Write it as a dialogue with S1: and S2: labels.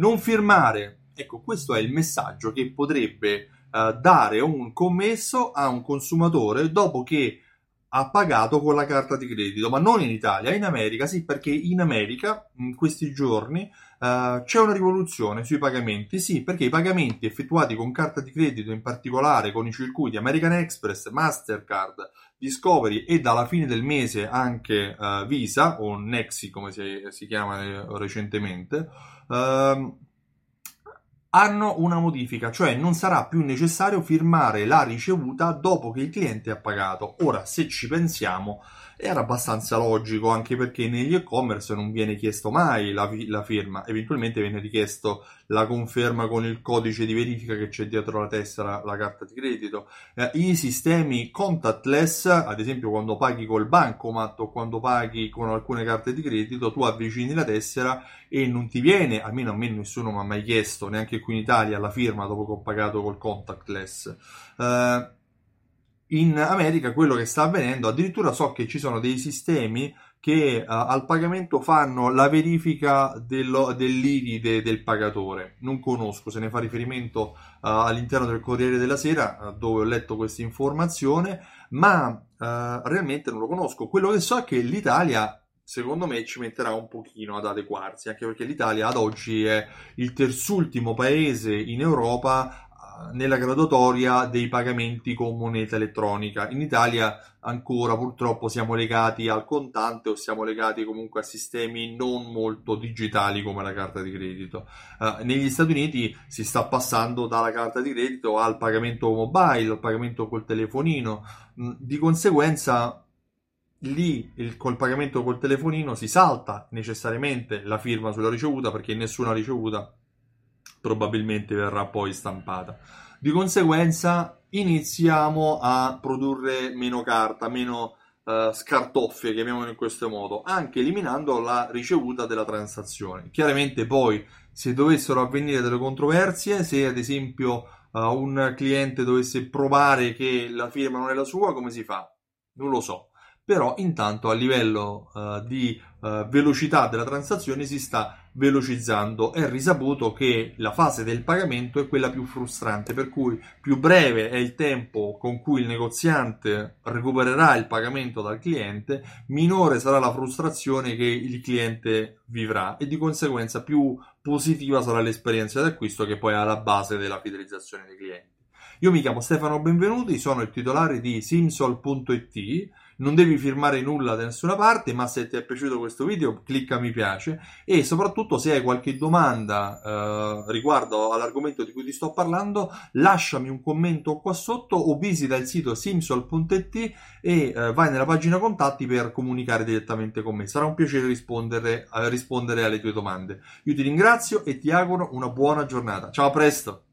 S1: Non firmare. Ecco, questo è il messaggio che potrebbe uh, dare un commesso a un consumatore dopo che ha pagato con la carta di credito, ma non in Italia, in America sì, perché in America in questi giorni uh, c'è una rivoluzione sui pagamenti, sì, perché i pagamenti effettuati con carta di credito, in particolare con i circuiti American Express, Mastercard, Discovery e dalla fine del mese anche uh, Visa o Nexi come si, si chiama eh, recentemente, uh, hanno una modifica, cioè non sarà più necessario firmare la ricevuta dopo che il cliente ha pagato. Ora, se ci pensiamo, era abbastanza logico anche perché negli e-commerce non viene chiesto mai la, la, firma, eventualmente viene richiesto la conferma con il codice di verifica che c'è dietro la tessera, la carta di credito. Eh, I sistemi contactless, ad esempio quando paghi col bancomat o quando paghi con alcune carte di credito, tu avvicini la tessera e non ti viene, almeno a me nessuno mi ha mai chiesto, neanche qui in Italia, la firma dopo che ho pagato col contactless. Eh, in America quello che sta avvenendo, addirittura so che ci sono dei sistemi che uh, al pagamento fanno la verifica dello, dell'IRI del pagatore. Non conosco, se ne fa riferimento uh, all'interno del Corriere della Sera, uh, dove ho letto questa informazione, ma realmente non lo conosco. Quello che so è che l'Italia secondo me ci metterà un pochino ad adeguarsi, anche perché l'Italia ad oggi è il terzultimo paese in Europa nella graduatoria dei pagamenti con moneta elettronica. In Italia ancora purtroppo siamo legati al contante o siamo legati comunque a sistemi non molto digitali come la carta di credito. Uh, negli Stati Uniti si sta passando dalla carta di credito al pagamento mobile, al pagamento col telefonino. Mm, di conseguenza lì il, col pagamento col telefonino si salta necessariamente la firma sulla ricevuta perché nessuna ricevuta probabilmente verrà poi stampata. Di conseguenza iniziamo a produrre meno carta, meno uh, scartoffie, chiamiamolo in questo modo, anche eliminando la ricevuta della transazione. Chiaramente poi se dovessero avvenire delle controversie, se ad esempio uh, un cliente dovesse provare che la firma non è la sua, come si fa? Non lo so però intanto a livello uh, di uh, velocità della transazione si sta velocizzando. È risaputo che la fase del pagamento è quella più frustrante, per cui più breve è il tempo con cui il negoziante recupererà il pagamento dal cliente, minore sarà la frustrazione che il cliente vivrà e di conseguenza più positiva sarà l'esperienza d'acquisto che poi è alla base della fidelizzazione dei clienti. Io mi chiamo Stefano Benvenuti, sono il titolare di simsol.it non devi firmare nulla da nessuna parte, ma se ti è piaciuto questo video clicca mi piace e soprattutto se hai qualche domanda eh, riguardo all'argomento di cui ti sto parlando, lasciami un commento qua sotto o visita il sito simsol.it e eh, vai nella pagina contatti per comunicare direttamente con me. Sarà un piacere rispondere, eh, rispondere alle tue domande. Io ti ringrazio e ti auguro una buona giornata. Ciao, a presto!